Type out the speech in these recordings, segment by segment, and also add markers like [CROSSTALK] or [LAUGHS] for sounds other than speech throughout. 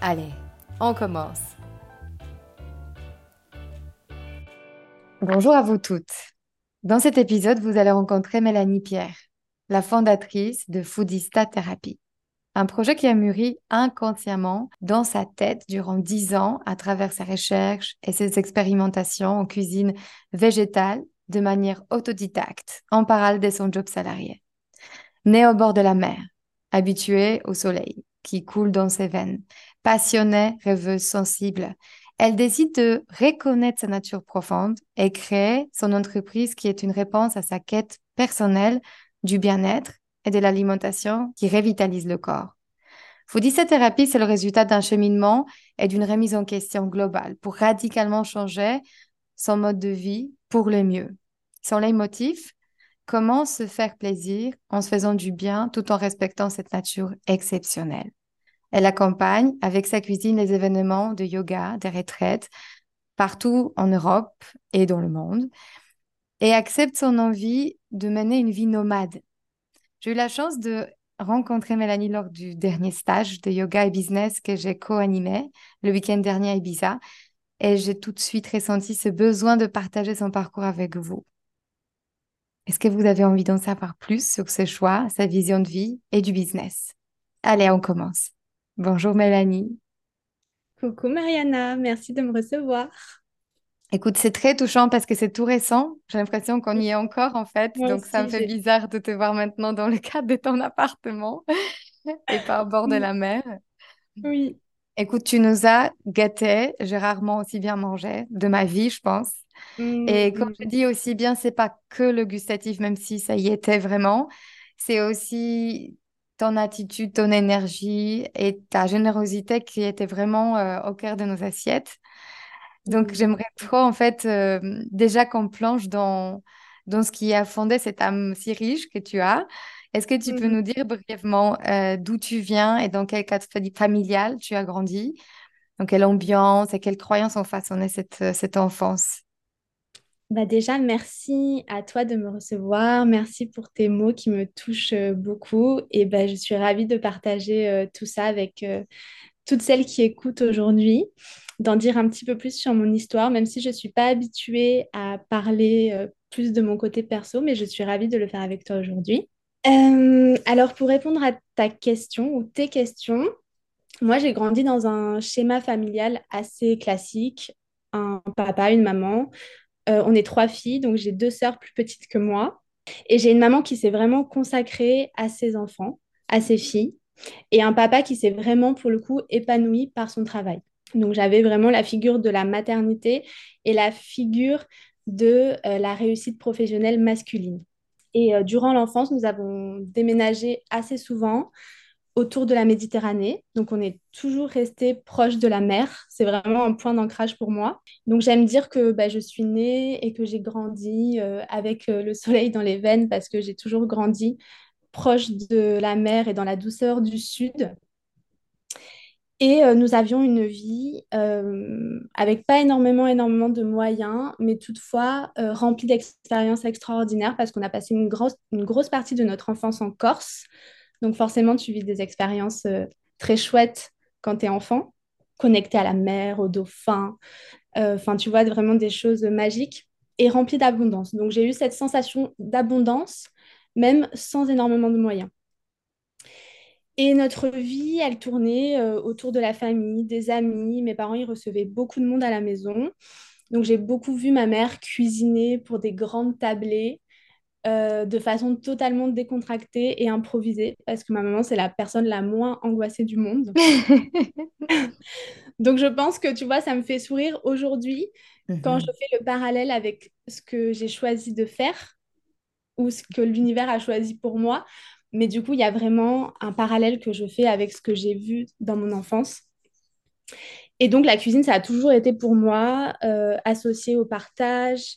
Allez, on commence. Bonjour à vous toutes. Dans cet épisode, vous allez rencontrer Mélanie Pierre, la fondatrice de Foodista Therapy, un projet qui a mûri inconsciemment dans sa tête durant dix ans à travers ses recherches et ses expérimentations en cuisine végétale de manière autodidacte, en parallèle de son job salarié. Née au bord de la mer, habituée au soleil qui coule dans ses veines, passionnée, rêveuse, sensible. Elle décide de reconnaître sa nature profonde et créer son entreprise qui est une réponse à sa quête personnelle du bien-être et de l'alimentation qui revitalise le corps. Foodista thérapie, c'est le résultat d'un cheminement et d'une remise en question globale pour radicalement changer son mode de vie pour le mieux. Son leitmotiv, comment se faire plaisir en se faisant du bien tout en respectant cette nature exceptionnelle. Elle accompagne avec sa cuisine les événements de yoga, des retraites partout en Europe et dans le monde et accepte son envie de mener une vie nomade. J'ai eu la chance de rencontrer Mélanie lors du dernier stage de yoga et business que j'ai co-animé le week-end dernier à Ibiza et j'ai tout de suite ressenti ce besoin de partager son parcours avec vous. Est-ce que vous avez envie d'en savoir plus sur ses choix, sa vision de vie et du business? Allez, on commence. Bonjour Mélanie. Coucou Mariana, merci de me recevoir. Écoute, c'est très touchant parce que c'est tout récent. J'ai l'impression qu'on y est encore en fait. Donc ça me fait bizarre de te voir maintenant dans le cadre de ton appartement [LAUGHS] et pas au bord de la mer. Oui. Écoute, tu nous as gâtés. J'ai rarement aussi bien mangé de ma vie, je pense. Et comme je mmh. dis aussi bien, c'est pas que le gustatif, même si ça y était vraiment. C'est aussi ton attitude, ton énergie et ta générosité qui était vraiment euh, au cœur de nos assiettes. Donc, j'aimerais trop, en fait, euh, déjà qu'on plonge dans, dans ce qui a fondé cette âme si riche que tu as. Est-ce que tu peux nous dire brièvement euh, d'où tu viens et dans quel cadre familial tu as grandi? Dans quelle ambiance et quelles croyances ont façonné cette, cette enfance? Bah déjà, merci à toi de me recevoir. Merci pour tes mots qui me touchent euh, beaucoup. Et bah, je suis ravie de partager euh, tout ça avec euh, toutes celles qui écoutent aujourd'hui, d'en dire un petit peu plus sur mon histoire, même si je ne suis pas habituée à parler plus de mon côté perso, mais je suis ravie de le faire avec toi aujourd'hui. alors, pour répondre à ta question ou tes questions, moi, j'ai grandi dans un schéma familial assez classique. Un papa, une maman, euh, on est trois filles, donc j'ai deux sœurs plus petites que moi. Et j'ai une maman qui s'est vraiment consacrée à ses enfants, à ses filles, et un papa qui s'est vraiment, pour le coup, épanoui par son travail. Donc j'avais vraiment la figure de la maternité et la figure de euh, la réussite professionnelle masculine. Et euh, durant l'enfance, nous avons déménagé assez souvent autour de la Méditerranée. Donc, on est toujours resté proche de la mer. C'est vraiment un point d'ancrage pour moi. Donc, j'aime dire que bah, je suis née et que j'ai grandi euh, avec euh, le soleil dans les veines parce que j'ai toujours grandi proche de la mer et dans la douceur du sud. Et euh, nous avions une vie avec pas énormément, énormément de moyens, mais toutefois remplie d'expériences extraordinaires parce qu'on a passé une grosse, une grosse partie de notre enfance en Corse. Donc forcément, tu vis des expériences euh, très chouettes quand tu es enfant, connecté à la mer, aux dauphins. Euh, enfin, tu vois vraiment des choses magiques et remplies d'abondance. Donc j'ai eu cette sensation d'abondance, même sans énormément de moyens. Et notre vie, elle tournait euh, autour de la famille, des amis. Mes parents, ils recevaient beaucoup de monde à la maison. Donc, j'ai beaucoup vu ma mère cuisiner pour des grandes tablées euh, de façon totalement décontractée et improvisée, parce que ma maman, c'est la personne la moins angoissée du monde. [LAUGHS] Donc, je pense que, tu vois, ça me fait sourire aujourd'hui quand je Mhm. fais le parallèle avec ce que j'ai choisi de faire ou ce que l'univers a choisi pour moi. Mais du coup, il y a vraiment un parallèle que je fais avec ce que j'ai vu dans mon enfance. Et donc, la cuisine, ça a toujours été pour moi euh, associé au partage,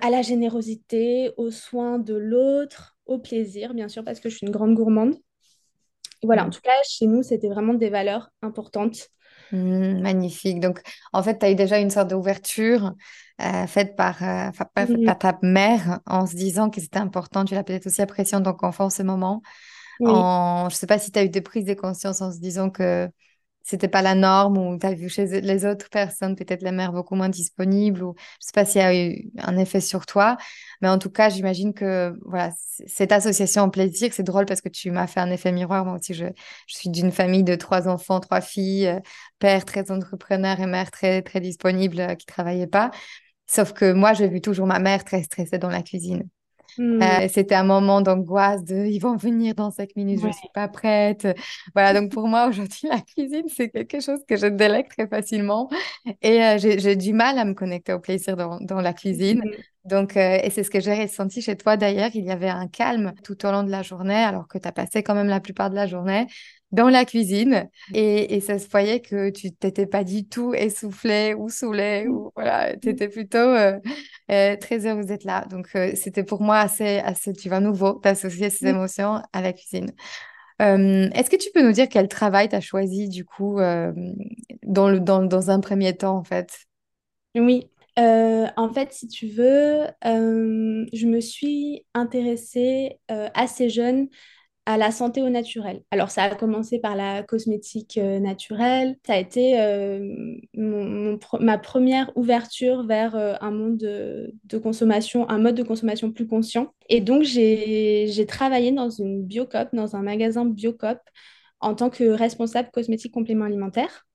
à la générosité, aux soins de l'autre, au plaisir, bien sûr, parce que je suis une grande gourmande. Et voilà, en tout cas, chez nous, c'était vraiment des valeurs importantes. Mhm, magnifique. Donc, en fait, tu as eu déjà une sorte d'ouverture euh, faite par, euh, faite Mhm. par ta mère en se disant que c'était important. Tu l'as peut-être aussi apprécié en tant qu'enfant ce moment. Oui. En... Je sais pas si tu as eu des prises de conscience en se disant que c'était pas la norme ou tu as vu chez les autres personnes peut-être la mère beaucoup moins disponible ou je sais pas s'il y a eu un effet sur toi. Mais en tout cas, j'imagine que voilà, cette association en plaisir, c'est drôle parce que tu m'as fait un effet miroir. Moi aussi, je, je suis d'une famille de trois enfants, trois filles, euh, père très entrepreneur et mère très, très disponible euh, qui travaillait pas. Sauf que moi, j'ai vu toujours ma mère très stressée dans la cuisine. Euh, c'était un moment d'angoisse de ils vont venir dans cinq minutes, je suis Ouais. pas prête. Voilà, donc pour moi aujourd'hui [LAUGHS] la cuisine c'est quelque chose que je délègue très facilement et euh, j'ai du mal à me connecter au plaisir dans, dans la cuisine. Mhm. Donc euh, et c'est ce que j'ai ressenti chez toi d'ailleurs, il y avait un calme tout au long de la journée alors que tu as passé quand même la plupart de la journée dans la cuisine et, et ça se voyait que tu t'étais pas du tout essoufflé ou saoulé ou voilà, tu étais plutôt euh, euh, très heureuse d'être là. Donc, euh, c'était pour moi assez, assez, tu vois, nouveau d'associer ces émotions à la cuisine. Euh, est-ce que tu peux nous dire quel travail tu as choisi, du coup, euh, dans le, dans, dans un premier temps, en fait? Oui. Euh, en fait, si tu veux, euh, je me suis intéressée euh, assez jeune à la santé au naturel. Alors, ça a commencé par la cosmétique naturelle. Ça a été ma première ouverture vers un monde de, consommation, un mode de consommation plus conscient. Et donc, j'ai, travaillé dans une Biocoop, dans un magasin Biocoop, en tant que responsable cosmétique complément alimentaire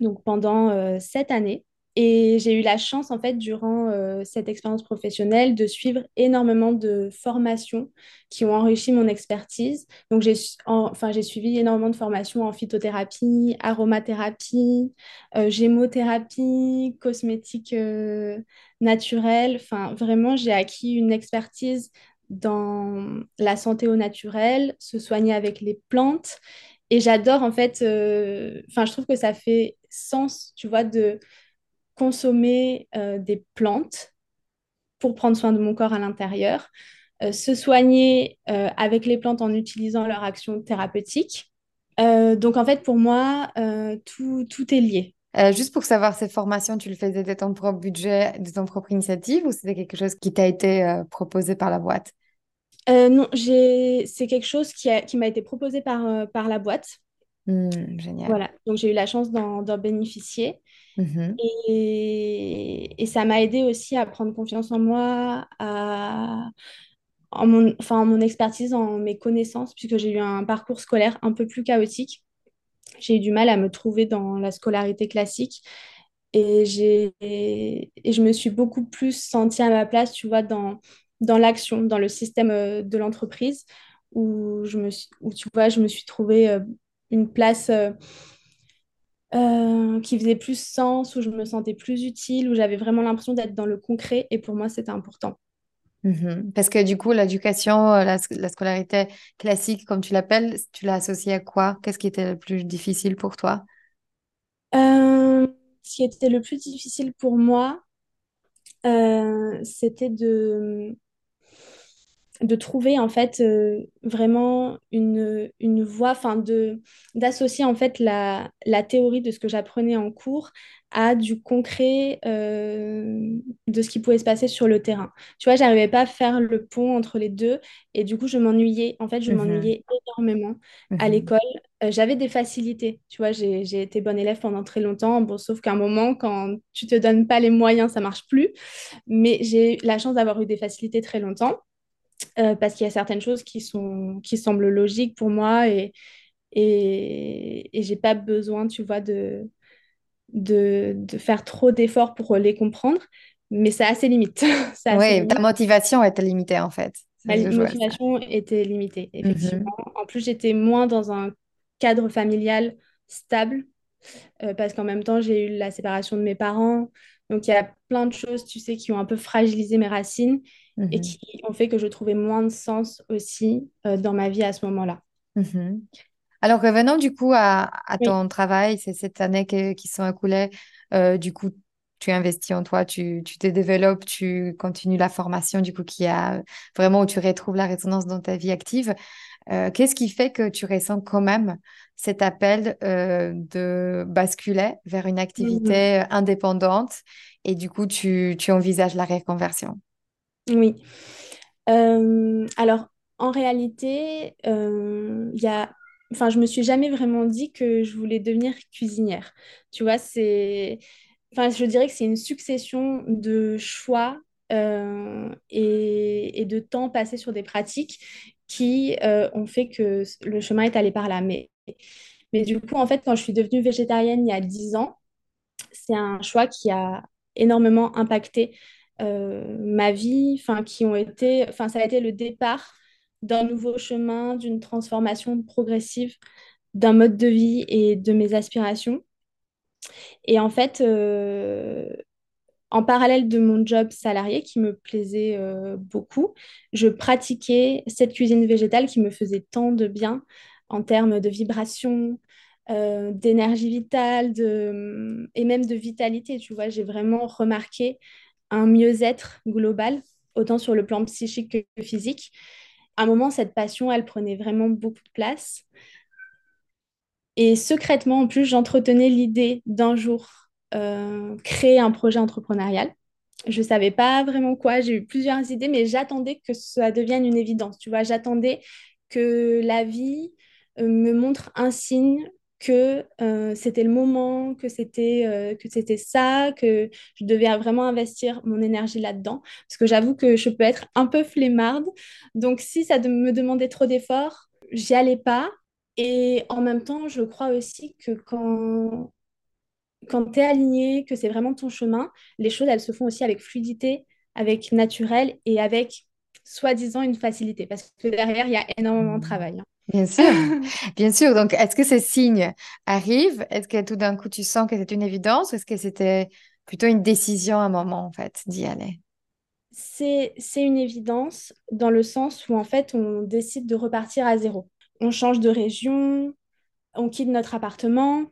donc pendant sept années. Et j'ai eu la chance, en fait, durant euh, cette expérience professionnelle, de suivre énormément de formations qui ont enrichi mon expertise. Donc, j'ai en- suivi énormément de formations en phytothérapie, aromathérapie, euh, gémothérapie, cosmétique euh, naturelle. Enfin, vraiment, j'ai acquis une expertise dans la santé au naturel, se soigner avec les plantes et j'adore en fait, euh, enfin je trouve que ça fait sens, tu vois, de consommer euh, des plantes pour prendre soin de mon corps à l'intérieur, euh, se soigner euh, avec les plantes en utilisant leur action thérapeutique. Donc en fait pour moi, tout, tout est lié. Euh, juste pour savoir, ces formations, tu le faisais de ton propre budget, de ton propre initiative, ou c'était quelque chose qui t'a été euh, proposé par la boîte? Euh, non, j'ai... c'est quelque chose qui m'a été proposé par, par la boîte. Hmm, génial. Voilà, donc j'ai eu la chance d'en bénéficier. Mhm, Et, et ça m'a aidé aussi à prendre confiance en moi, à, en mon, enfin, en mon expertise, en mes connaissances, puisque j'ai eu un parcours scolaire un peu plus chaotique. J'ai eu du mal à me trouver dans la scolarité classique. Et, et je me suis beaucoup plus sentie à ma place, tu vois, dans, dans l'action, dans le système euh, de l'entreprise, où, où, tu vois, je me suis trouvée euh, une place euh, qui faisait plus sens, où je me sentais plus utile, où j'avais vraiment l'impression d'être dans le concret. Et pour moi, c'était important. mhm. Parce que du coup, l'éducation, euh, la, sc- la scolarité classique, comme tu l'appelles, tu l'as associée à quoi? Qu'est-ce qui était le plus difficile pour toi? Euh, ce qui était le plus difficile pour moi, euh, c'était de, de trouver en fait euh, vraiment une, une voie, enfin de d'associer en fait la, la théorie de ce que j'apprenais en cours à du concret euh, de ce qui pouvait se passer sur le terrain. Tu vois, j'arrivais pas à faire le pont entre les deux et du coup je m'ennuyais. En fait, je Mhm, m'ennuyais énormément à mhm, l'école. Euh, j'avais des facilités. Tu vois, j'ai, été bonne élève pendant très longtemps. Bon, sauf qu'à un moment, quand tu te donnes pas les moyens, ça marche plus. Mais j'ai eu la chance d'avoir eu des facilités très longtemps euh, parce qu'il y a certaines choses qui sont, qui semblent logiques pour moi et, et, et j'ai pas besoin, tu vois, de, de, de faire trop d'efforts pour les comprendre, mais ça a ses limites. Oui, ta motivation était limitée en fait. Ma motivation était limitée, effectivement. Mhm, En plus, j'étais moins dans un cadre familial stable, euh, parce qu'en même temps, j'ai eu la séparation de mes parents. Donc, il y a plein de choses, tu sais, qui ont un peu fragilisé mes racines et mhm, qui ont fait que je trouvais moins de sens aussi, euh, dans ma vie à ce moment-là. mhm. Alors revenons du coup à, à Oui. ton travail, c'est cette année que- qui sont écoulées. Euh, du coup, tu investis en toi, tu, tu te développes, tu continues la formation du coup qui a vraiment où tu retrouves la résonance dans ta vie active. Euh, qu'est-ce qui fait que tu ressens quand même cet appel euh, de basculer vers une Mhm. activité indépendante et du coup tu, tu envisages la reconversion? Oui. Euh, alors, en réalité, euh, y a... enfin, je me suis jamais vraiment dit que je voulais devenir cuisinière. Tu vois, c'est... Enfin, je dirais que c'est une succession de choix euh, et, de temps passé sur des pratiques qui euh, ont fait que le chemin est allé par là. Mais, mais du coup, en fait, quand je suis devenue végétarienne il y a 10 ans, c'est un choix qui a énormément impacté ma vie, enfin, qui ont été, enfin, ça a été le départ d'un nouveau chemin, d'une transformation progressive d'un mode de vie et de mes aspirations. Et en fait, euh, en parallèle de mon job salarié qui me plaisait euh, beaucoup, je pratiquais cette cuisine végétale qui me faisait tant de bien en termes de vibration, euh, d'énergie vitale de... et même de vitalité. Tu vois, j'ai vraiment remarqué un mieux-être global, autant sur le plan psychique que physique. À un moment, cette passion, elle prenait vraiment beaucoup de place. Et secrètement, en plus, j'entretenais l'idée d'un jour euh, créer un projet entrepreneurial. Je ne savais pas vraiment quoi, j'ai eu plusieurs idées, mais j'attendais que ça devienne une évidence. Tu vois, j'attendais que la vie euh, me montre un signe que euh, c'était le moment, que c'était euh, que c'était ça, que je devais vraiment investir mon énergie là-dedans. Parce que j'avoue que je peux être un peu flemmarde. Donc, si ça me demandait trop d'efforts, j'y allais pas. Et en même temps, je crois aussi que quand, quand tu es aligné, que c'est vraiment ton chemin, les choses, elles se font aussi avec fluidité, avec naturel et avec soi-disant une facilité. Parce que derrière, il y a énormément de travail. Bien sûr, hein. bien sûr. Donc, est-ce que ces signes arrivent? Est-ce que tout d'un coup tu sens que c'est une évidence ou est-ce que c'était plutôt une décision à un moment en fait d'y aller? C'est, c'est une évidence dans le sens où en fait, on décide de repartir à zéro. On change de région, on quitte notre appartement,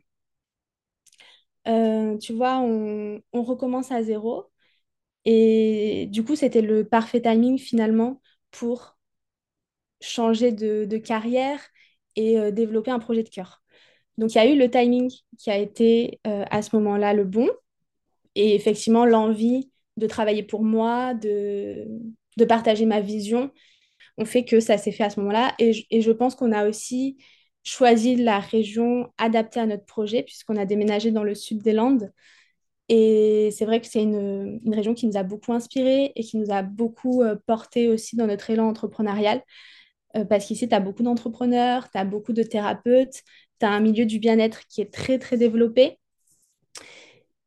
euh, tu vois, on, on recommence à zéro. Et du coup, c'était le parfait timing finalement pour changer de, carrière et euh, développer un projet de cœur. Donc, il y a eu le timing qui a été euh, à ce moment-là le bon et effectivement l'envie de travailler pour moi, de, de partager ma vision, ont fait que ça s'est fait à ce moment-là. Et, et je pense qu'on a aussi choisi la région adaptée à notre projet puisqu'on a déménagé dans le sud des Landes. Et c'est vrai que c'est une, une région qui nous a beaucoup inspiré et qui nous a beaucoup euh, porté aussi dans notre élan entrepreneurial. Euh, parce qu'ici, tu as beaucoup d'entrepreneurs, tu as beaucoup de thérapeutes, tu as un milieu du bien-être qui est très, très développé.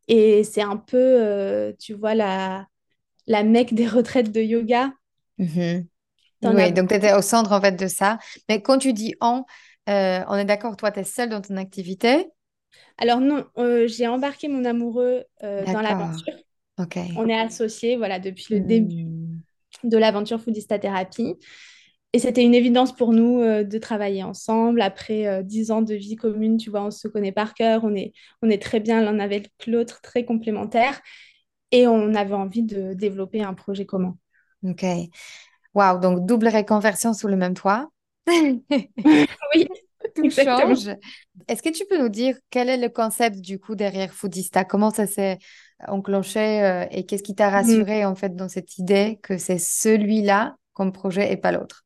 Et c'est un peu, euh, tu vois, la, la mecque des retraites de yoga. Mhm. As Oui, donc tu étais au centre en fait de ça. Mais quand tu dis on, euh, on est d'accord, toi, tu es seule dans ton activité? Alors non, euh, j'ai embarqué mon amoureux euh, dans l'aventure. On est associés, voilà, depuis le début Hmm. de l'aventure Foodista Thérapie. Et c'était une évidence pour nous euh, de travailler ensemble. Après dix ans de vie commune, tu vois, on se connaît par cœur, on est, on est très bien l'un avec l'autre, très complémentaires. Et on avait envie de développer un projet commun. Ok. Waouh, donc double reconversion sous le même toit. [LAUGHS] [LAUGHS] Oui, Tout exactement. change. Est-ce que tu peux nous dire quel est le concept du coup derrière Foodista? Comment ça s'est enclenché euh, et qu'est-ce qui t'a Mm. rassuré en fait dans cette idée que c'est celui-là comme projet et pas l'autre?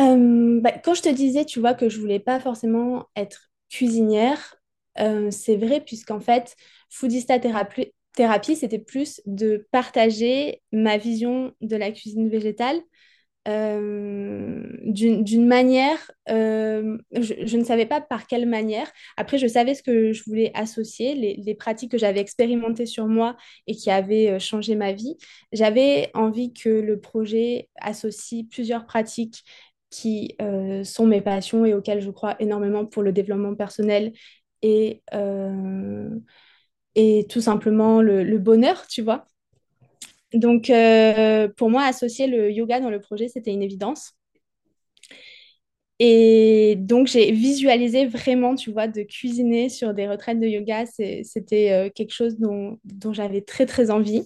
Euh, bah, quand je te disais, tu vois, que je voulais pas forcément être cuisinière, euh, c'est vrai, puisqu'en fait, Foodista Thérapie, Thérapie, c'était plus de partager ma vision de la cuisine végétale euh, d'une manière, euh, je, ne savais pas par quelle manière. Après, je savais ce que je voulais associer, les, pratiques que j'avais expérimentées sur moi et qui avaient euh, changé ma vie. J'avais envie que le projet associe plusieurs pratiques qui sont mes passions et auxquelles je crois énormément pour le développement personnel et, et tout simplement le bonheur, tu vois. Donc, euh, pour moi, associer le yoga dans le projet, c'était une évidence. Et donc, j'ai visualisé vraiment, tu vois, de cuisiner sur des retraites de yoga. C'était euh, quelque chose dont, j'avais très, très envie.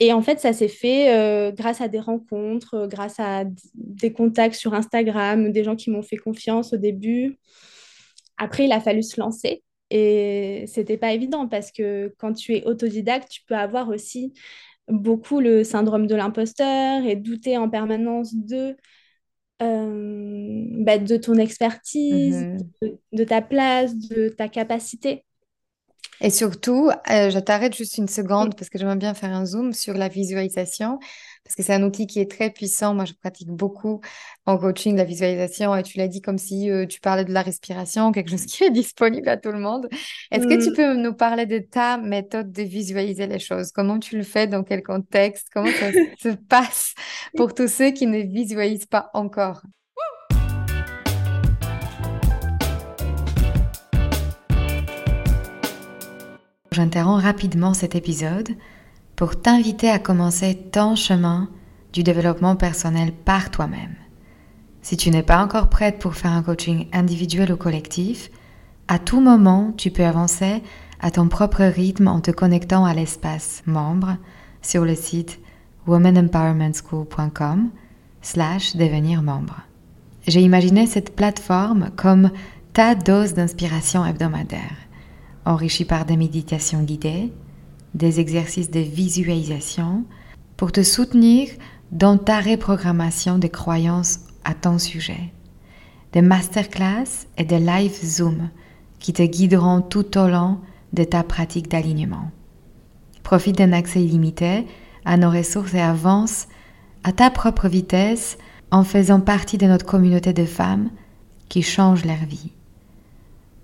Et en fait, ça s'est fait euh, grâce à des rencontres, grâce à des contacts sur Instagram, des gens qui m'ont fait confiance au début. Après, il a fallu se lancer. Et c'était pas évident parce que quand tu es autodidacte, tu peux avoir aussi beaucoup le syndrome de l'imposteur et douter en permanence de, euh, bah, de ton expertise, mhm. de, ta place, de ta capacité. Et surtout, euh, je t'arrête juste une seconde parce que j'aimerais bien faire un zoom sur la visualisation parce que c'est un outil qui est très puissant. Moi, je pratique beaucoup en coaching la visualisation et tu l'as dit comme si euh, tu parlais de la respiration, quelque chose [LAUGHS] qui est disponible à tout le monde. Est-ce que tu mm. peux nous parler de ta méthode de visualiser les choses? Comment tu le fais? Dans quel contexte? Comment ça se [LAUGHS] passe pour tous ceux qui ne visualisent pas encore? J'interromps rapidement cet épisode pour t'inviter à commencer ton chemin du développement personnel par toi-même. Si tu n'es pas encore prête pour faire un coaching individuel ou collectif, à tout moment, tu peux avancer à ton propre rythme en te connectant à l'espace membre sur le site womanempowermentschool.com slash devenir membre. J'ai imaginé cette plateforme comme ta dose d'inspiration hebdomadaire, enrichie par des méditations guidées, des exercices de visualisation pour te soutenir dans ta reprogrammation des croyances à ton sujet, des masterclass et des live Zoom qui te guideront tout au long de ta pratique d'alignement. Profite d'un accès illimité à nos ressources et avance à ta propre vitesse en faisant partie de notre communauté de femmes qui changent leur vie.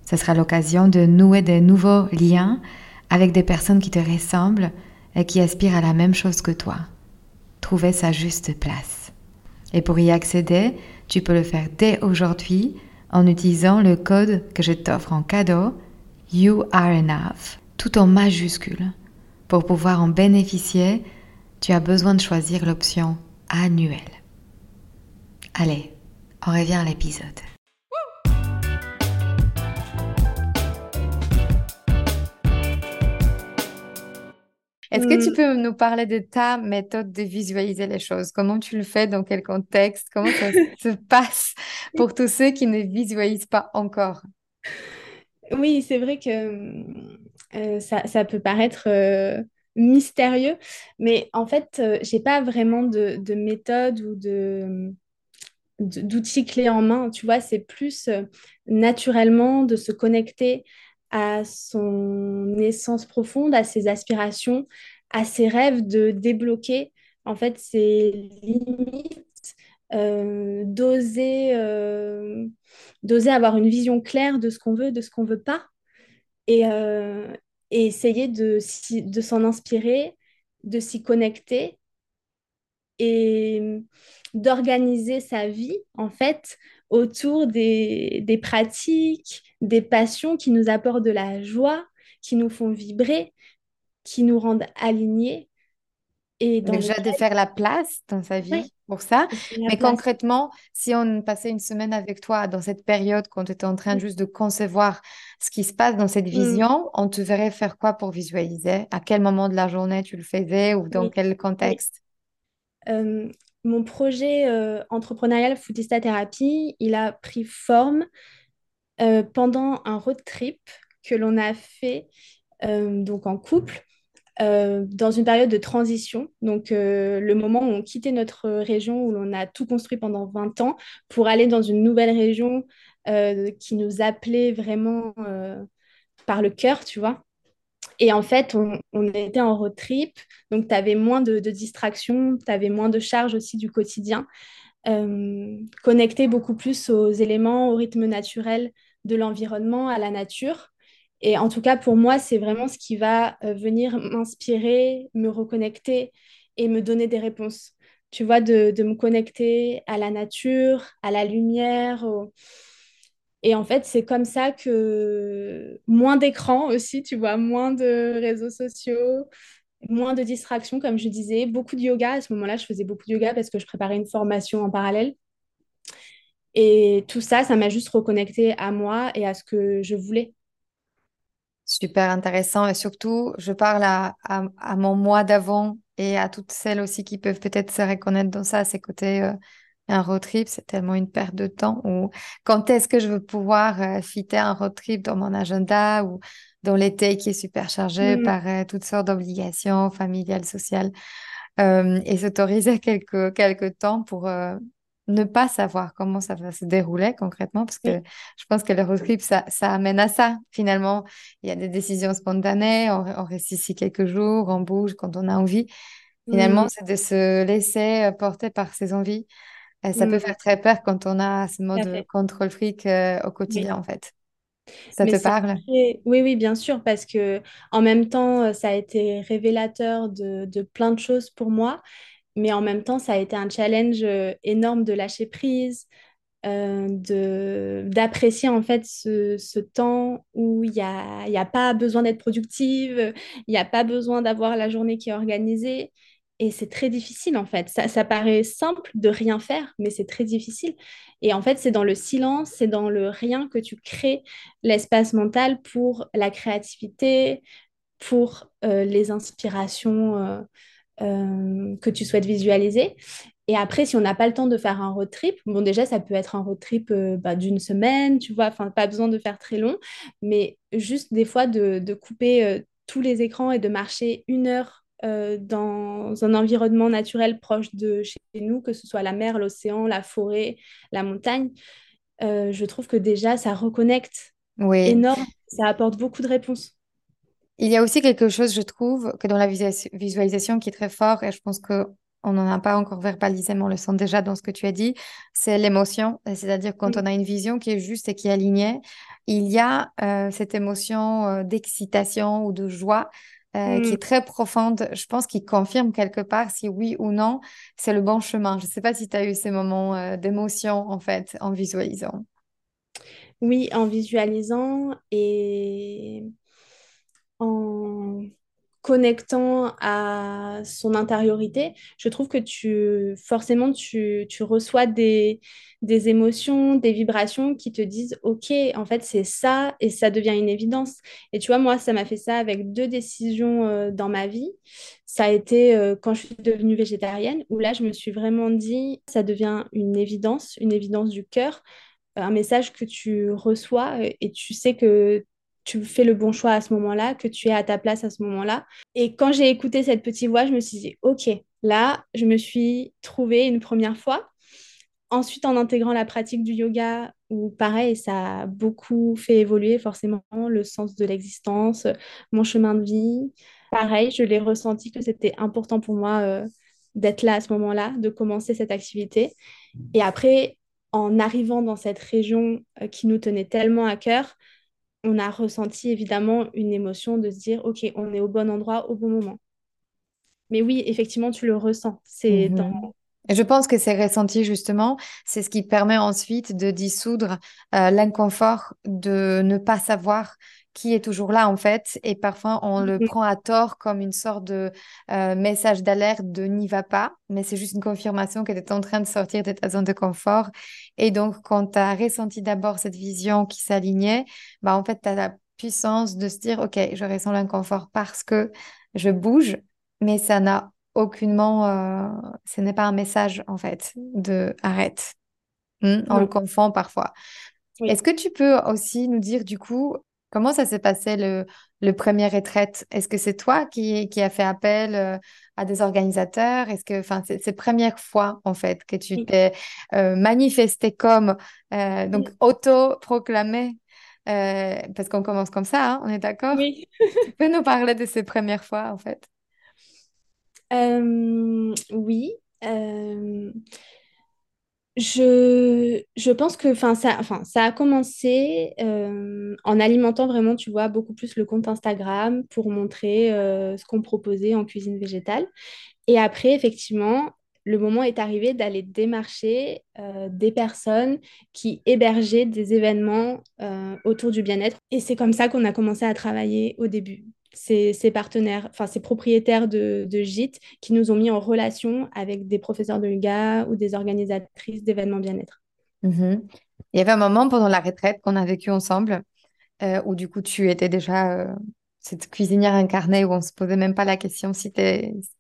Ce sera l'occasion de nouer de nouveaux liens avec des personnes qui te ressemblent et qui aspirent à la même chose que toi. Trouver sa juste place. Et pour y accéder, tu peux le faire dès aujourd'hui en utilisant le code que je t'offre en cadeau, You Are Enough, tout en majuscule. Pour pouvoir en bénéficier, tu as besoin de choisir l'option annuelle. Allez, on revient à l'épisode. Est-ce que tu mm. peux nous parler de ta méthode de visualiser les choses? Comment tu le fais? Dans quel contexte? Comment ça [LAUGHS] se passe pour tous ceux qui ne visualisent pas encore? Oui, c'est vrai que euh, ça, peut paraître euh, mystérieux, mais en fait, je euh, j'ai pas vraiment de, méthode ou de d'outils clés en main, tu vois, c'est plus naturellement de se connecter à son essence profonde, à ses aspirations, à ses rêves, de débloquer en fait ses limites, euh, d'oser, euh, d'oser avoir une vision claire de ce qu'on veut, de ce qu'on veut pas, et, euh, essayer de s'en inspirer, de s'y connecter et d'organiser sa vie en fait autour des, des, pratiques, des passions qui nous apportent de la joie, qui nous font vibrer, qui nous rendent alignés. Et Déjà de faire la place dans sa vie pour ça. Mais concrètement, si on passait une semaine avec toi dans cette période quand tu étais en train juste de concevoir ce qui se passe dans cette mm. vision, on te verrait faire quoi pour visualiser? À quel moment de la journée tu le faisais ou dans quel contexte? Euh, mon projet euh, entrepreneurial Foodista Thérapie, il a pris forme euh, pendant un road trip que l'on a fait donc en couple dans une période de transition, donc le moment où on quittait notre région où l'on a tout construit pendant 20 ans pour aller dans une nouvelle région qui nous appelait vraiment par le cœur, tu vois. Et en fait, on, était en road trip, donc tu avais moins de, de distractions, tu avais moins de charges aussi du quotidien, euh, connecté beaucoup plus aux éléments, au rythme naturel de l'environnement, à la nature. Et en tout cas, pour moi, c'est vraiment ce qui va euh, venir m'inspirer, me reconnecter et me donner des réponses. Tu vois, de, de me connecter à la nature, à la lumière, au et en fait, c'est comme ça que moins d'écran aussi, tu vois, moins de réseaux sociaux, moins de distractions, comme je disais, beaucoup de yoga. À ce moment-là, je faisais beaucoup de yoga parce que je préparais une formation en parallèle. Et tout ça, ça m'a juste reconnecté à moi et à ce que je voulais. Super intéressant. Et surtout, je parle à, à, à mon moi d'avant et à toutes celles aussi qui peuvent peut-être se reconnaître dans ça, ces côtés euh, un road trip, c'est tellement une perte de temps. Ou quand est-ce que je veux pouvoir euh, fitter un road trip dans mon agenda ou dans l'été qui est super chargé Mm, par euh, toutes sortes d'obligations familiales, sociales, euh, et s'autoriser [LAUGHS] quelques, quelques temps pour ne pas savoir comment ça va se dérouler concrètement, parce que je pense que le road trip, ça, ça amène à ça. Finalement, il y a des décisions spontanées, on, on reste ici quelques jours, on bouge quand on a envie. Finalement, Mm, c'est de se laisser porter par ses envies euh, ça peut mm, faire très peur quand on a ce mode contrôle fric euh, au Oui. quotidien, en fait. Ça Mais te parle? Oui, oui, bien sûr, parce que en même temps, euh, ça a été révélateur de, de plein de choses pour moi. Mais en même temps, ça a été un challenge énorme de lâcher prise, euh, de, d'apprécier en fait ce, ce temps où il n'y a, y a pas besoin d'être productive, il n'y a pas besoin d'avoir la journée qui est organisée. Et c'est très difficile en fait. Ça, ça paraît simple de rien faire, mais c'est très difficile. Et en fait, c'est dans le silence, c'est dans le rien que tu crées l'espace mental pour la créativité, pour euh, les inspirations. euh, euh, que tu souhaites visualiser. Et après, si on n'a pas le temps de faire un road trip, bon, déjà, ça peut être un road trip bah, d'une semaine, tu vois, enfin, pas besoin de faire très long, mais juste des fois de, couper tous les écrans et de marcher une heure euh, dans un environnement naturel proche de chez nous, que ce soit la mer, l'océan, la forêt, la montagne. Euh, je trouve que déjà, ça reconnecte Oui. énorme, ça apporte beaucoup de réponses. Il y a aussi quelque chose, je trouve, que dans la visualis- visualisation qui est très fort, et je pense que on n'en a pas encore verbalisé, mais on le sent déjà dans ce que tu as dit, c'est l'émotion. C'est-à-dire quand on a une vision qui est juste et qui est alignée, il y a euh, cette émotion euh, d'excitation ou de joie euh, qui mm. est très profonde. Je pense qu'il confirme quelque part si oui ou non c'est le bon chemin. Je ne sais pas si tu as eu ces moments euh, d'émotion en fait en visualisant. Oui, en visualisant et en connectant à son intériorité, je trouve que tu forcément tu, tu reçois des, des émotions, des vibrations qui te disent OK, en fait c'est ça et ça devient une évidence. Et tu vois, moi, ça m'a fait ça avec deux décisions euh, dans ma vie. Ça a été euh, quand je suis devenue végétarienne, où là, je me suis vraiment dit, ça devient une évidence, une évidence du cœur un message que tu reçois euh, et tu sais que tu fais le bon choix à ce moment-là, que tu es à ta place à ce moment-là. Et quand j'ai écouté cette petite voix, je me suis dit, OK, là, je me suis trouvée une première fois. Ensuite, en intégrant la pratique du yoga, où pareil, ça a beaucoup fait évoluer forcément le sens de l'existence, mon chemin de vie. Pareil, je l'ai ressenti que c'était important pour moi euh, d'être là à ce moment-là, de commencer cette activité. Et après, en arrivant dans cette région euh, qui nous tenait tellement à cœur, on a ressenti évidemment une émotion de se dire, OK, on est au bon endroit au bon moment. Mais oui, effectivement, tu le ressens. C'est dans... Mhm. Et je pense que c'est ressenti justement, c'est ce qui permet ensuite de dissoudre euh, l'inconfort de ne pas savoir qui est toujours là en fait. Et parfois on le prend à tort comme une sorte de euh, message d'alerte de n'y va pas, mais c'est juste une confirmation que tu es en train de sortir de ta zone de confort. Et donc quand tu as ressenti d'abord cette vision qui s'alignait, bah en fait tu as la puissance de se dire, OK, je ressens l'inconfort parce que je bouge, mais ça n'a aucunement, euh, ce n'est pas un message en fait de arrête. Hmm, on le confond parfois. oui. Est-ce que tu peux aussi nous dire du coup comment ça s'est passé le, le premier retraite? Est-ce que c'est toi qui, qui a fait appel euh, à des organisateurs? Est-ce que, enfin, c'est c'est première fois en fait que tu t'es euh, manifesté comme euh, donc auto-proclamé parce qu'on commence comme ça, hein, on est d'accord? Oui. Tu peux nous parler de ces premières fois, en fait? oui. Je, pense que ça a commencé euh, en alimentant vraiment, tu vois, beaucoup plus le compte Instagram pour montrer euh, ce qu'on proposait en cuisine végétale. Et après, effectivement, le moment est arrivé d'aller démarcher euh, des personnes qui hébergeaient des événements autour du bien-être. Et c'est comme ça qu'on a commencé à travailler au début ces, partenaires, enfin ces propriétaires de, gîtes qui nous ont mis en relation avec des professeurs de yoga ou des organisatrices d'événements bien-être. Mhm. Il y avait un moment pendant la retraite qu'on a vécu ensemble euh, où du coup tu étais déjà euh, cette cuisinière incarnée où on se posait même pas la question si,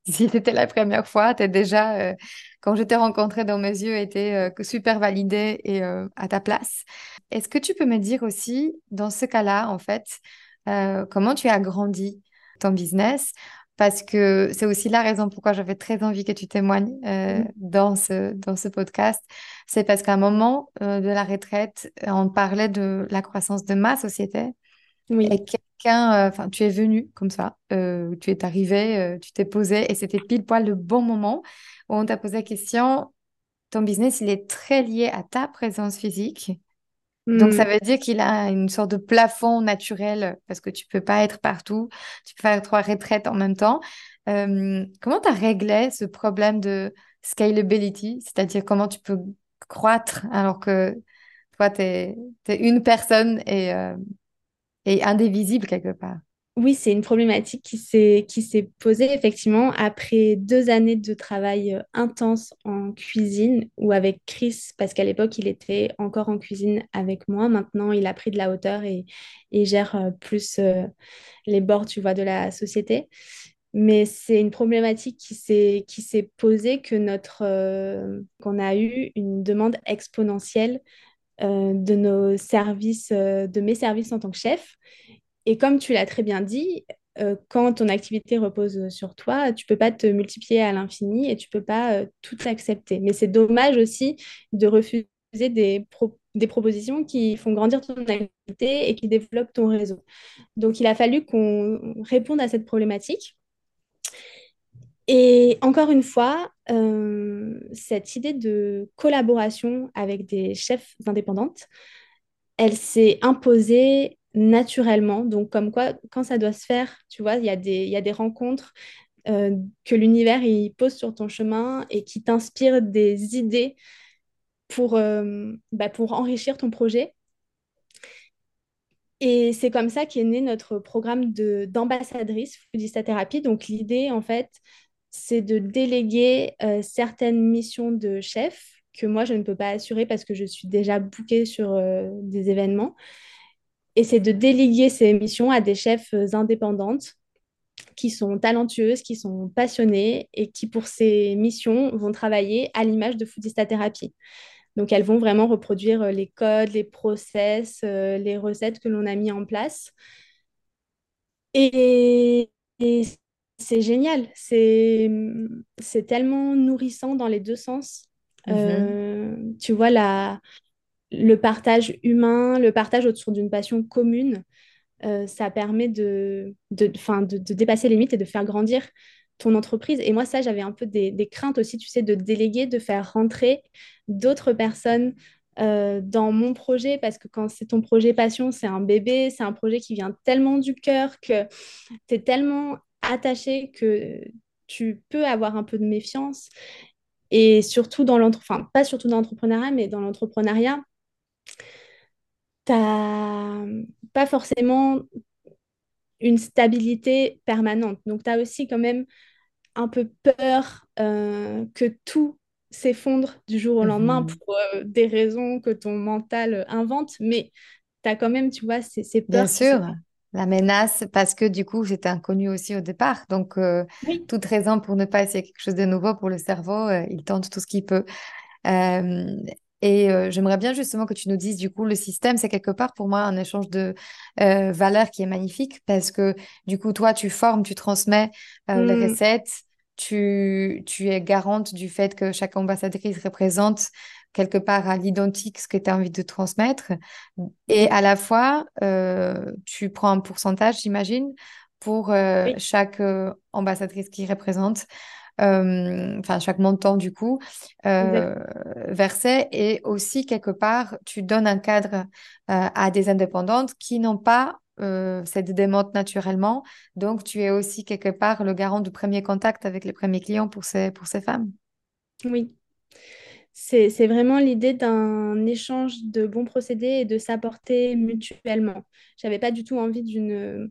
c'était la première fois. Tu déjà, euh, quand je t'ai rencontrée dans mes yeux, était super validée et à ta place. Est-ce que tu peux me dire aussi, dans ce cas-là, en fait, euh, comment tu as grandi ton business? Parce que c'est aussi la raison pourquoi j'avais très envie que tu témoignes euh, mm. dans ce, dans ce podcast. C'est parce qu'à un moment euh, de la retraite, on parlait de la croissance de ma société. Oui. Et quelqu'un, enfin, tu es venu comme ça, tu es arrivé, tu t'es posé et c'était pile poil le bon moment où on t'a posé la question ton business, il est très lié à ta présence physique donc, ça hmm. veut dire qu'il a une sorte de plafond naturel parce que tu peux pas être partout, tu peux faire trois retraites en même temps. Euh, comment tu as réglé ce problème de scalability, c'est-à-dire comment tu peux croître alors que toi, tu es, une personne et, euh, et indivisible quelque part? Oui, c'est une problématique qui s'est qui s'est posée effectivement après deux années de travail euh, intense en cuisine ou avec Chris, parce qu'à l'époque, il était encore en cuisine avec moi. Maintenant, il a pris de la hauteur et, et gère euh, plus euh, les bords, tu vois, de la société. Mais c'est une problématique qui s'est qui s'est posée que notre qu'on a eu une demande exponentielle de nos services, de mes services en tant que chef et comme tu l'as très bien dit, euh, quand ton activité repose sur toi, tu peux pas te multiplier à l'infini et tu peux pas euh, tout accepter. Mais c'est dommage aussi de refuser des, des propositions qui font grandir ton activité et qui développent ton réseau. Donc, il a fallu qu'on réponde à cette problématique. Et encore une fois, euh, cette idée de collaboration avec des chefs indépendantes, elle s'est imposée naturellement. Donc, comme quoi, quand ça doit se faire, tu vois, il y, a des, y a des rencontres euh, que l'univers il pose sur ton chemin et qui t'inspirent des idées pour, euh, bah, pour enrichir ton projet. Et c'est comme ça qu'est né notre programme d'ambassadrice Foodista Thérapie. Donc, l'idée, en fait, c'est de déléguer euh, certaines missions de chef que moi, je ne peux pas assurer parce que je suis déjà bookée sur des événements et c'est de déléguer ces missions à des chefs euh, indépendantes qui sont talentueuses, qui sont passionnées et qui, pour ces missions, vont travailler à l'image de Foodista Thérapie. Donc, elles vont vraiment reproduire euh, les codes, les process, euh, les recettes que l'on a mis en place. Et, c'est génial. C'est tellement nourrissant dans les deux sens. Mm-hmm. tu vois, la, le partage humain, le partage autour d'une passion commune, euh, ça permet de, de, de, dépasser les limites et de faire grandir ton entreprise. Et moi, ça, j'avais un peu des, craintes aussi, tu sais, de déléguer, de faire rentrer d'autres personnes euh, dans mon projet, parce que quand c'est ton projet passion, c'est un bébé, c'est un projet qui vient tellement du cœur que tu es tellement attaché que tu peux avoir un peu de méfiance. Et surtout dans l'entrepreneuriat, enfin, pas surtout dans l'entrepreneuriat, mais dans l'entrepreneuriat, t'as pas forcément une stabilité permanente. Donc, tu as aussi quand même un peu peur euh, que tout s'effondre du jour au lendemain mhm. pour euh, des raisons que ton mental invente, mais tu as quand même, tu vois, ces, ces peurs. Bien sûr, la menace, parce que du coup, j'étais inconnue aussi au départ. Donc, euh, toute raison pour ne pas essayer quelque chose de nouveau pour le cerveau, il tente tout ce qu'il peut. Et euh, j'aimerais bien justement que tu nous dises, du coup, le système, c'est quelque part pour moi un échange de euh, valeurs qui est magnifique parce que, du coup, toi, tu formes, tu transmets euh, les mmh. recettes, tu, tu es garante du fait que chaque ambassadrice représente quelque part à l'identique ce que tu as envie de transmettre. Et à la fois, euh, tu prends un pourcentage, j'imagine, pour Oui, chaque ambassadrice qui représente, enfin chaque montant du coup, euh, versé. Et aussi, quelque part, tu donnes un cadre euh, à des indépendantes qui n'ont pas euh, cette démonte naturellement. Donc, tu es aussi quelque part le garant du premier contact avec les premiers clients pour ces, pour ces femmes. Oui. C'est, vraiment l'idée d'un échange de bons procédés et de s'apporter mutuellement. J'avais pas du tout envie d'une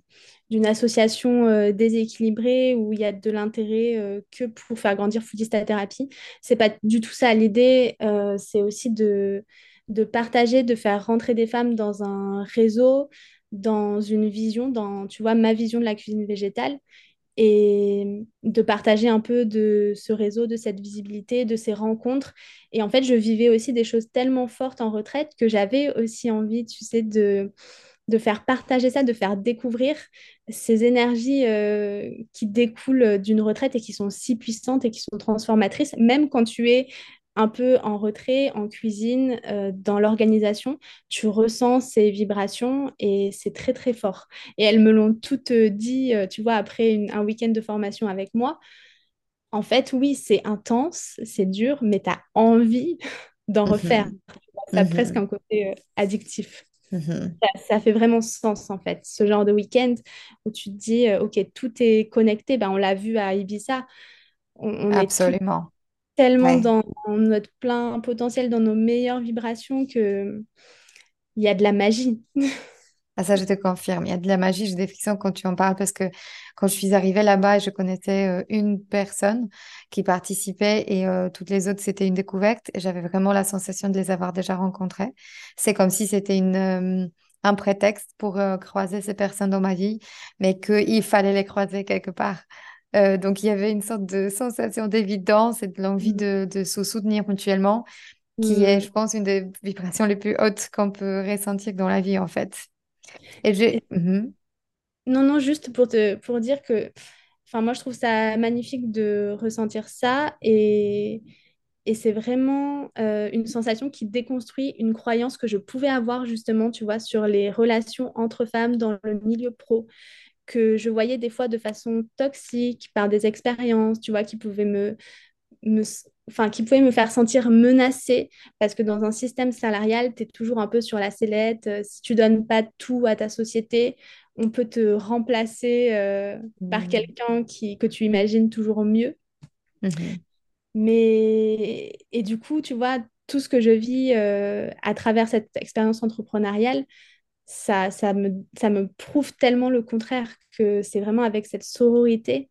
d'une association euh, déséquilibrée où il y a de l'intérêt euh, que pour faire grandir Foodista Thérapie. C'est pas du tout ça. L'idée, euh, c'est aussi de, de partager, de faire rentrer des femmes dans un réseau, dans une vision, dans, tu vois, ma vision de la cuisine végétale et de partager un peu de ce réseau, de cette visibilité, de ces rencontres. Et en fait, je vivais aussi des choses tellement fortes en retraite que j'avais aussi envie, tu sais, de, de faire partager ça, de faire découvrir ces énergies euh, qui découlent d'une retraite et qui sont si puissantes et qui sont transformatrices, même quand tu es un peu en retrait, en cuisine, euh, dans l'organisation, tu ressens ces vibrations et c'est très très fort. Et elles me l'ont toutes dit, euh, tu vois, après une- un week-end de formation avec moi. En fait, oui, c'est intense, c'est dur, mais tu as envie d'en refaire. Mhm. Ça a presque Mhm. un côté euh, addictif. Mhm. Ça, ça fait vraiment sens, en fait. Ce genre de week-end où tu te dis, euh, OK, tout est connecté. Ben, on l'a vu à Ibiza. On, on est tout Absolument. Tellement Ouais. dans notre plein potentiel, dans nos meilleures vibrations que il y a de la magie. Ah, ça, je te confirme. Il y a de la magie, j'ai des frissons quand tu en parles parce que quand je suis arrivée là-bas, je connaissais euh, une personne qui participait et euh, toutes les autres, c'était une découverte. Et j'avais vraiment la sensation de les avoir déjà rencontrées. C'est comme si c'était une, euh, un prétexte pour croiser ces personnes dans ma vie, mais qu'il fallait les croiser quelque part. Euh, donc, il y avait une sorte de sensation d'évidence et de l'envie Mm. de, de se soutenir mutuellement, qui est, Mm. je pense, une des vibrations les plus hautes qu'on peut ressentir dans la vie, en fait. Et Mhm, non, non, juste pour te, pour dire que, enfin, moi, je trouve ça magnifique de ressentir ça et, et c'est vraiment euh, une sensation qui déconstruit une croyance que je pouvais avoir justement, tu vois, sur les relations entre femmes dans le milieu pro. Que je voyais des fois de façon toxique par des expériences, tu vois, qui pouvaient me, me, enfin, qui pouvaient me faire sentir menacée parce que dans un système salarial, tu es toujours un peu sur la sellette. Euh, Si tu donnes pas tout à ta société, on peut te remplacer euh, par mhm, quelqu'un qui, que tu imagines toujours mieux. mhm. Mais, et du coup, tu vois, tout ce que je vis euh, à travers cette expérience entrepreneuriale, ça, ça me, ça me prouve tellement le contraire que c'est vraiment avec cette sororité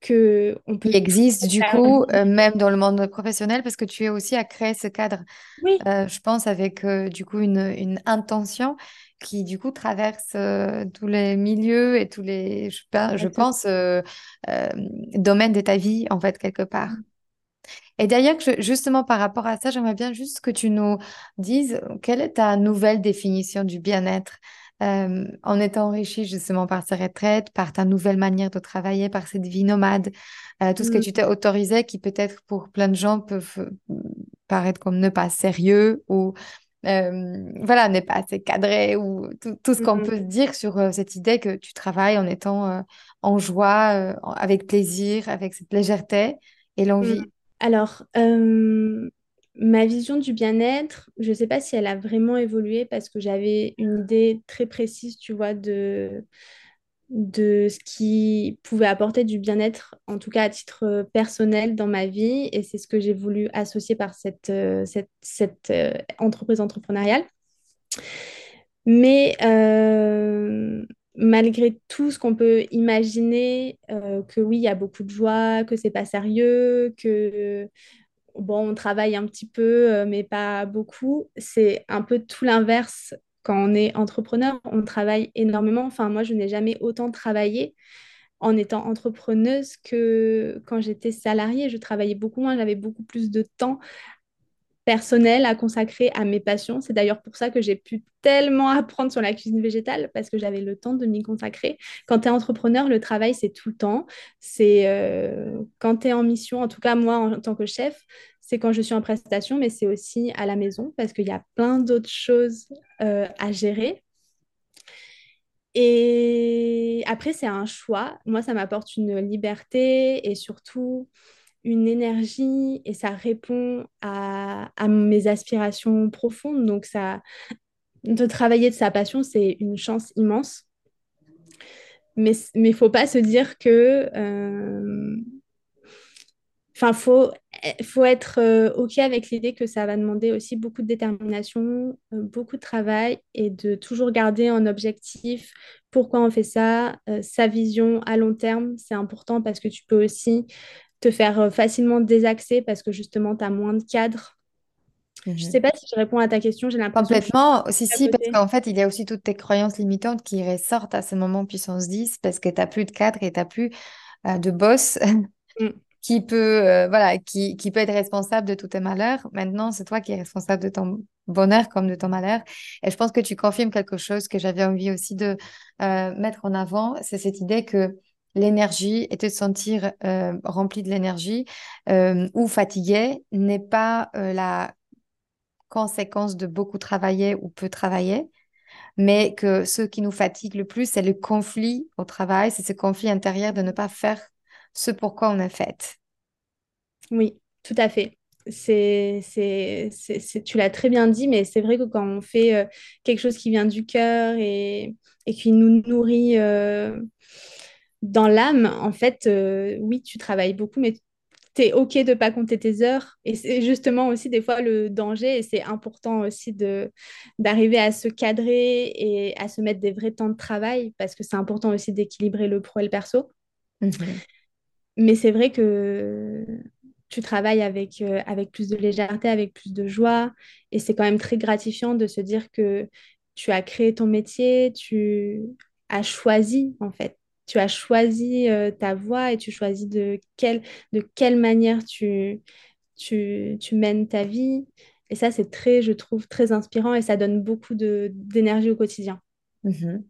que on peut tout existe du coup, euh, même dans le monde professionnel, parce que tu es aussi à créer ce cadre, Oui, euh, je pense, avec euh, du coup une, une intention qui du coup traverse tous les milieux et tous les, je, pe- je pense, domaines de ta vie, en fait, quelque part. Et d'ailleurs, justement par rapport à ça, j'aimerais bien juste que tu nous dises quelle est ta nouvelle définition du bien-être euh, en étant enrichi justement par ces retraites, par ta nouvelle manière de travailler, par cette vie nomade, euh, tout ce que tu Mm, t'es autorisé qui peut-être pour plein de gens peuvent euh, paraître comme ne pas sérieux ou euh, voilà, n'est pas assez cadré ou tout, tout ce qu'on mm, peut dire sur euh, cette idée que tu travailles en étant euh, en joie, avec plaisir, avec cette légèreté et mm. l'envie. Alors, euh, ma vision du bien-être, je ne sais pas si elle a vraiment évolué parce que j'avais une idée très précise, tu vois, de, ce qui pouvait apporter du bien-être, en tout cas à titre euh, personnel dans ma vie. Et c'est ce que j'ai voulu associer par cette, euh, entreprise entrepreneuriale. Mais malgré tout ce qu'on peut imaginer, euh, que oui, il y a beaucoup de joie, que c'est pas sérieux, que bon, on travaille un petit peu, euh, mais pas beaucoup, c'est un peu tout l'inverse. Quand on est entrepreneur, on travaille énormément. Enfin, moi, je n'ai jamais autant travaillé en étant entrepreneuse que quand j'étais salariée. Je travaillais beaucoup moins, j'avais beaucoup plus de temps personnel à consacrer à mes passions. C'est d'ailleurs pour ça que j'ai pu tellement [LAUGHS] apprendre sur la cuisine végétale parce que j'avais le temps de m'y consacrer. Quand tu es entrepreneur, le travail, c'est tout le temps. C'est euh, quand tu es en mission, en tout cas moi en tant que chef, c'est quand je suis en prestation, mais c'est aussi à la maison parce qu'il y a plein d'autres choses euh, à gérer. Et après, c'est un choix. Moi, ça m'apporte une liberté et surtout une énergie et ça répond à, mes aspirations profondes. Donc, ça, de travailler de sa passion, c'est une chance immense. Mais il ne faut pas se dire que... Euh, Enfin, faut, faut être euh, OK avec l'idée que ça va demander aussi beaucoup de détermination, euh, beaucoup de travail et de toujours garder en objectif pourquoi on fait ça, euh, sa vision à long terme. C'est important parce que tu peux aussi te faire facilement désaxer parce que justement, tu as moins de cadre. Je ne sais pas si je réponds à ta question, j'ai l'impression. Complètement, si, si, parce qu'en fait, il y a aussi toutes tes croyances limitantes qui ressortent à ce moment puissance 10 parce que tu n'as plus de cadre et tu n'as plus de boss. [LAUGHS] Mm qui peut, euh, voilà, qui, qui, peut être responsable de tous tes malheurs. Maintenant, c'est toi qui es responsable de ton bonheur comme de ton malheur. Et je pense que tu confirmes quelque chose que j'avais envie aussi de euh, mettre en avant, c'est cette idée que l'énergie et te sentir euh, rempli de l'énergie ou fatigué n'est pas la conséquence de beaucoup travailler ou peu travailler, mais que ce qui nous fatigue le plus, c'est le conflit au travail, c'est ce conflit intérieur de ne pas faire ce pourquoi on est fait. Oui, tout à fait. C'est, c'est, c'est, tu l'as très bien dit, mais c'est vrai que quand on fait euh, quelque chose qui vient du cœur et, et qui nous nourrit euh, dans l'âme, en fait, euh, oui, tu travailles beaucoup, mais tu es OK de ne pas compter tes heures. Et c'est justement aussi des fois le danger, et c'est important aussi de, d'arriver à se cadrer et à se mettre des vrais temps de travail, parce que c'est important aussi d'équilibrer le pro et le perso. Mmh mais c'est vrai que tu travailles avec, euh, avec plus de légèreté, avec plus de joie. Et c'est quand même très gratifiant de se dire que tu as créé ton métier, tu as choisi en fait. Tu as choisi euh, ta voie et tu choisis de quelle, de quelle manière tu, tu, tu mènes ta vie. Et ça, c'est très, je trouve, très inspirant et ça donne beaucoup d'énergie au quotidien. Mhm.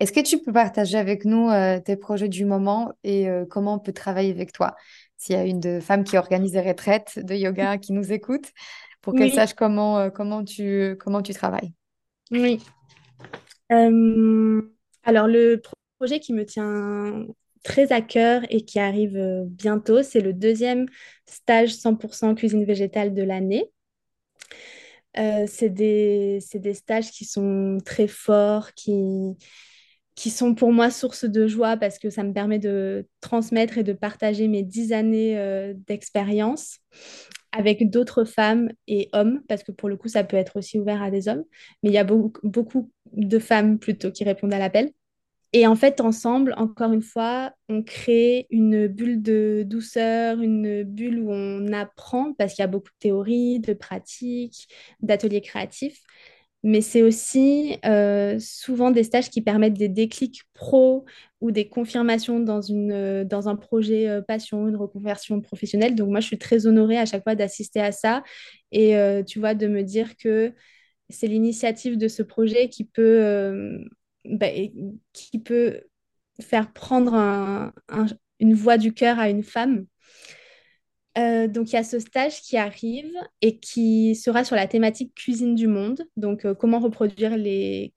Est-ce que tu peux partager avec nous euh, tes projets du moment et comment on peut travailler avec toi? S'il y a une de femmes qui organise des retraites de yoga qui nous écoute, pour qu'elle sache comment, euh, comment, tu, comment tu travailles. Oui. Euh, alors, le projet qui me tient très à cœur et qui arrive euh, bientôt, c'est le deuxième stage 100% cuisine végétale de l'année. c'est des, des, stages qui sont très forts, qui, qui sont pour moi source de joie parce que ça me permet de transmettre et de partager mes dix années euh, d'expérience avec d'autres femmes et hommes, parce que pour le coup, ça peut être aussi ouvert à des hommes, mais il y a beaucoup, beaucoup de femmes plutôt qui répondent à l'appel. Et en fait, ensemble, encore une fois, on crée une bulle de douceur, une bulle où on apprend, parce qu'il y a beaucoup de théories, de pratiques, d'ateliers créatifs mais c'est aussi euh, souvent des stages qui permettent des déclics pro ou des confirmations dans, une, euh, dans un projet euh, passion, une reconversion professionnelle. Donc moi, je suis très honorée à chaque fois d'assister à ça et tu vois, de me dire que c'est l'initiative de ce projet qui peut, bah, qui peut faire prendre une voix du cœur à une femme euh, donc, il y a ce stage qui arrive et qui sera sur la thématique cuisine du monde. Donc, euh, comment reproduire les,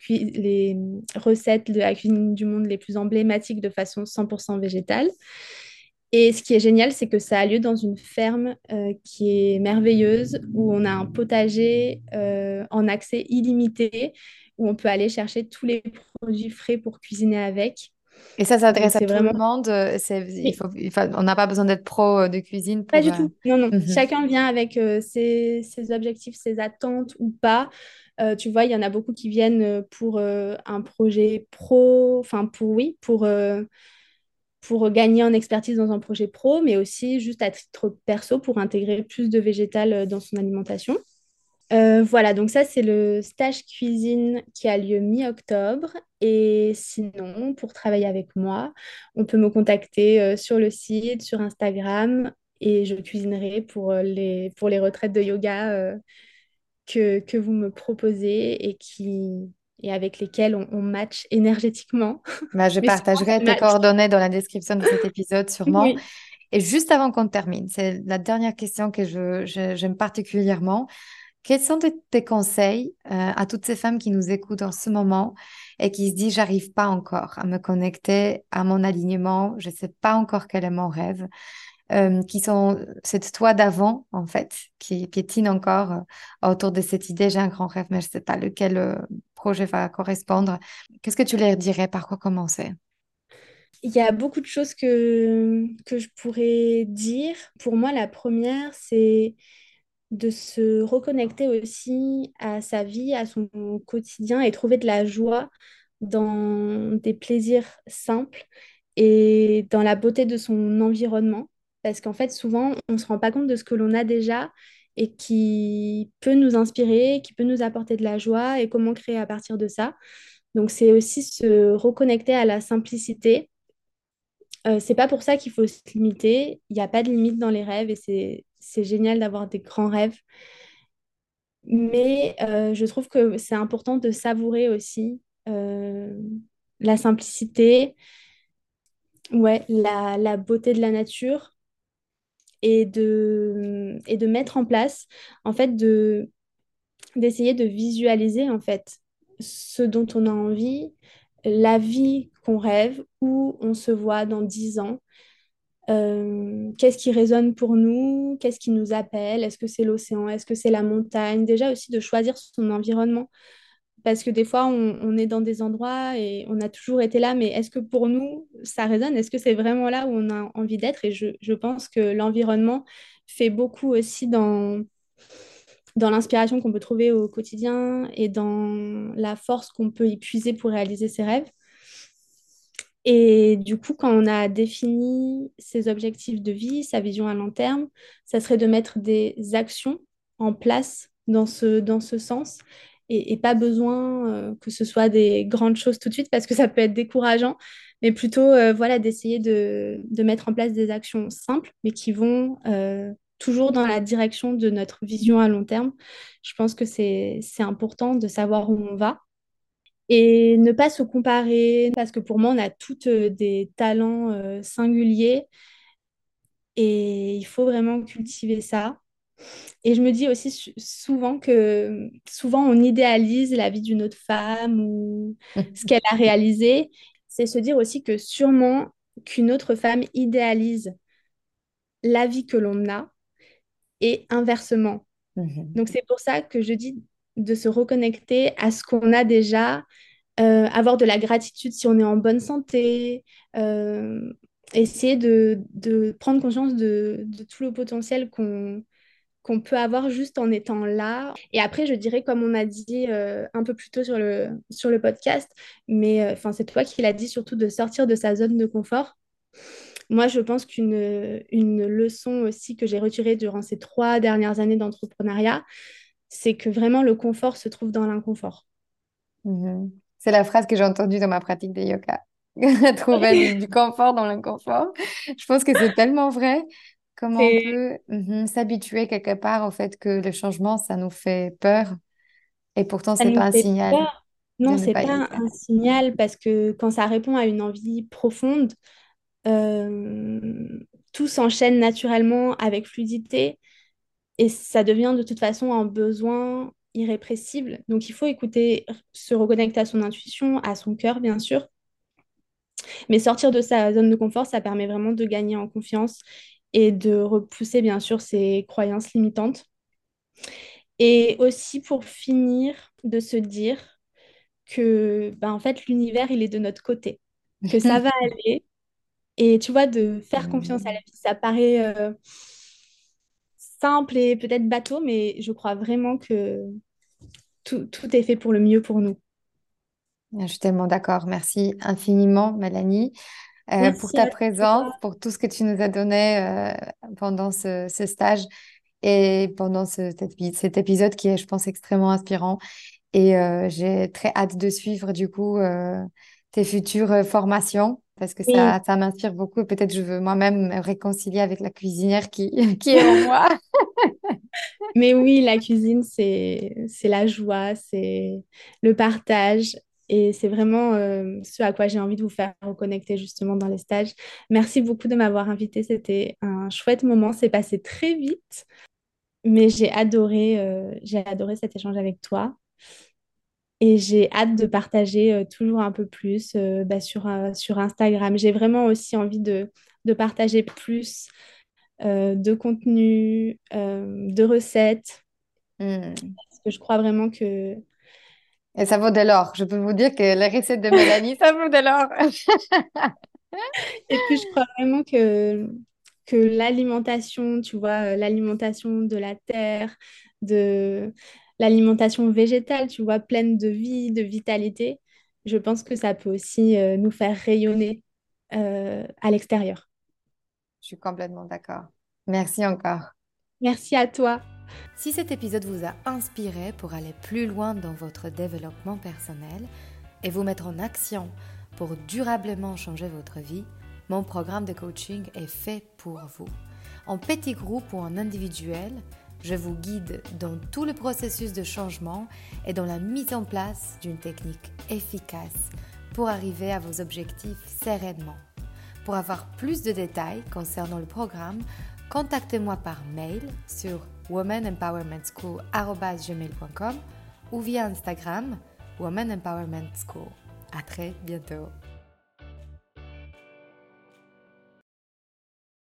recettes de la cuisine du monde les plus emblématiques de façon 100% végétale. Et ce qui est génial, c'est que ça a lieu dans une ferme euh, qui est merveilleuse, où on a un potager en accès illimité, où on peut aller chercher tous les produits frais pour cuisiner avec. Et ça s'adresse à tout le monde. Euh, il faut, on n'a pas besoin d'être pro euh, de cuisine. Pas du euh, tout. Non, non. Mhm. Chacun vient avec ses, objectifs, ses attentes ou pas. tu vois, il y en a beaucoup qui viennent pour un projet pro, enfin pour oui, pour, pour gagner en expertise dans un projet pro, mais aussi juste à titre perso pour intégrer plus de végétal dans son alimentation. Euh, voilà, donc ça, c'est le stage cuisine qui a lieu mi-octobre. Et sinon, pour travailler avec moi, on peut me contacter euh, sur le site, sur Instagram, et je cuisinerai pour euh, les, pour les retraites de yoga que, que vous me proposez et, qui, et avec lesquelles on, on match énergétiquement. [LAUGHS] Bah, je partagerai tes coordonnées dans la description de cet [LAUGHS] épisode, sûrement. Et juste avant qu'on termine, c'est la dernière question que je, j'aime particulièrement. Quels sont tes conseils euh, à toutes ces femmes qui nous écoutent en ce moment et qui se disent j'arrive pas encore à me connecter à mon alignement, je sais pas encore quel est mon rêve, euh, qui sont cette toi d'avant en fait, qui piétine encore euh, autour de cette idée j'ai un grand rêve mais je sais pas lequel projet va correspondre. Qu'est-ce que tu leur dirais? Par quoi commencer? Il y a beaucoup de choses que, que je pourrais dire. Pour moi, la première, c'est de se reconnecter aussi à sa vie, à son quotidien et trouver de la joie dans des plaisirs simples et dans la beauté de son environnement. Parce qu'en fait, souvent, on ne se rend pas compte de ce que l'on a déjà et qui peut nous inspirer, qui peut nous apporter de la joie et comment créer à partir de ça. Donc, c'est aussi se reconnecter à la simplicité. Euh, c'est pas pour ça qu'il faut se limiter. Il n'y a pas de limite dans les rêves et c'est c'est génial d'avoir des grands rêves. Mais euh, je trouve que c'est important de savourer aussi euh, la simplicité, ouais, la, la, beauté de la nature et de, et de mettre en place, en fait, de, d'essayer de visualiser, en fait, ce dont on a envie, la vie qu'on rêve, où on se voit dans dix ans, euh, qu'est-ce qui résonne pour nous, qu'est-ce qui nous appelle, est-ce que c'est l'océan, est-ce que c'est la montagne, déjà aussi de choisir son environnement. Parce que des fois, on, est dans des endroits et on a toujours été là, mais est-ce que pour nous, ça résonne? Est-ce que c'est vraiment là où on a envie d'être? Et je, pense que l'environnement fait beaucoup aussi dans l'inspiration qu'on peut trouver au quotidien et dans la force qu'on peut y puiser pour réaliser ses rêves. Et du coup, quand on a défini ses objectifs de vie, sa vision à long terme, ça serait de mettre des actions en place dans ce, dans ce sens et, pas besoin euh, que ce soit des grandes choses tout de suite parce que ça peut être décourageant, mais plutôt euh, voilà, d'essayer de, de, mettre en place des actions simples, mais qui vont euh, toujours dans la direction de notre vision à long terme. Je pense que c'est important de savoir où on va et ne pas se comparer, parce que pour moi, on a toutes euh, des talents euh, singuliers et il faut vraiment cultiver ça. Et je me dis aussi souvent que souvent on idéalise la vie d'une autre femme ou ce [LAUGHS] qu'elle a réalisé. C'est se dire aussi que sûrement qu'une autre femme idéalise la vie que l'on a et inversement. Mhm. Donc c'est pour ça que je dis de se reconnecter à ce qu'on a déjà, euh, avoir de la gratitude si on est en bonne santé, euh, essayer de, de, prendre conscience de, de, tout le potentiel qu'on qu'on peut avoir juste en étant là. Et après, je dirais, comme on a dit euh, un peu plus tôt sur le, sur le podcast, mais enfin c'est toi qui l'as dit surtout de sortir de sa zone de confort. Moi, je pense qu'une une leçon aussi que j'ai retirée durant ces trois dernières années d'entrepreneuriat, c'est que vraiment le confort se trouve dans l'inconfort. Mhm. C'est la phrase que j'ai entendue dans ma pratique de yoga. [LAUGHS] Trouver du, confort dans l'inconfort. Je pense que c'est tellement vrai. Comment on peut mhm, s'habituer quelque part au fait que le changement, ça nous fait peur. Et pourtant, c'est pas un signal. Non, c'est pas, pas un signal parce que quand ça répond à une envie profonde, euh, tout s'enchaîne naturellement avec fluidité et ça devient de toute façon un besoin irrépressible. Donc il faut écouter, se reconnecter à son intuition, à son cœur bien sûr. Mais sortir de sa zone de confort, ça permet vraiment de gagner en confiance et de repousser bien sûr ses croyances limitantes. Et aussi pour finir, de se dire que ben, en fait l'univers il est de notre côté, que ça [LAUGHS] va aller. Et tu vois, de faire confiance à la vie, ça paraît euh, simple et peut-être bateau, mais je crois vraiment que tout, tout, est fait pour le mieux pour nous. Je suis tellement d'accord. Merci infiniment, Mélanie, euh, pour ta présence, pour tout ce que tu nous as donné euh, pendant ce, ce, stage et pendant ce, cet, épisode qui est, je pense, extrêmement inspirant. Et euh, j'ai très hâte de suivre, du coup, tes futures formations parce que ça, ça m'inspire beaucoup. Peut-être je veux moi-même me réconcilier avec la cuisinière qui, [LAUGHS] qui est en moi. Mais oui, la cuisine, c'est, c'est la joie, c'est le partage. Et c'est vraiment euh, ce à quoi j'ai envie de vous faire reconnecter justement dans les stages. Merci beaucoup de m'avoir invité. C'était un chouette moment. C'est passé très vite, mais j'ai adoré, euh, j'ai adoré cet échange avec toi. Et j'ai hâte de partager euh, toujours un peu plus bah, sur, sur Instagram. J'ai vraiment aussi envie de, de partager plus de contenu, de recettes. Hmm. Parce que je crois vraiment que et ça vaut de l'or. Je peux vous dire que les recettes de Mélanie, ça vaut de l'or. [LAUGHS] Et puis, je crois vraiment que, que l'alimentation, tu vois, euh, l'alimentation de la terre, de l'alimentation végétale, tu vois, pleine de vie, de vitalité, je pense que ça peut aussi euh, nous faire rayonner euh, à l'extérieur. Je suis complètement d'accord. Merci encore. Merci à toi. Si cet épisode vous a inspiré pour aller plus loin dans votre développement personnel et vous mettre en action pour durablement changer votre vie, mon programme de coaching est fait pour vous. En petit groupe ou en individuel, je vous guide dans tout le processus de changement et dans la mise en place d'une technique efficace pour arriver à vos objectifs sereinement. Pour avoir plus de détails concernant le programme, contactez-moi par mail sur womanempowermentschool.com ou via Instagram Woman Empowerment School. À très bientôt.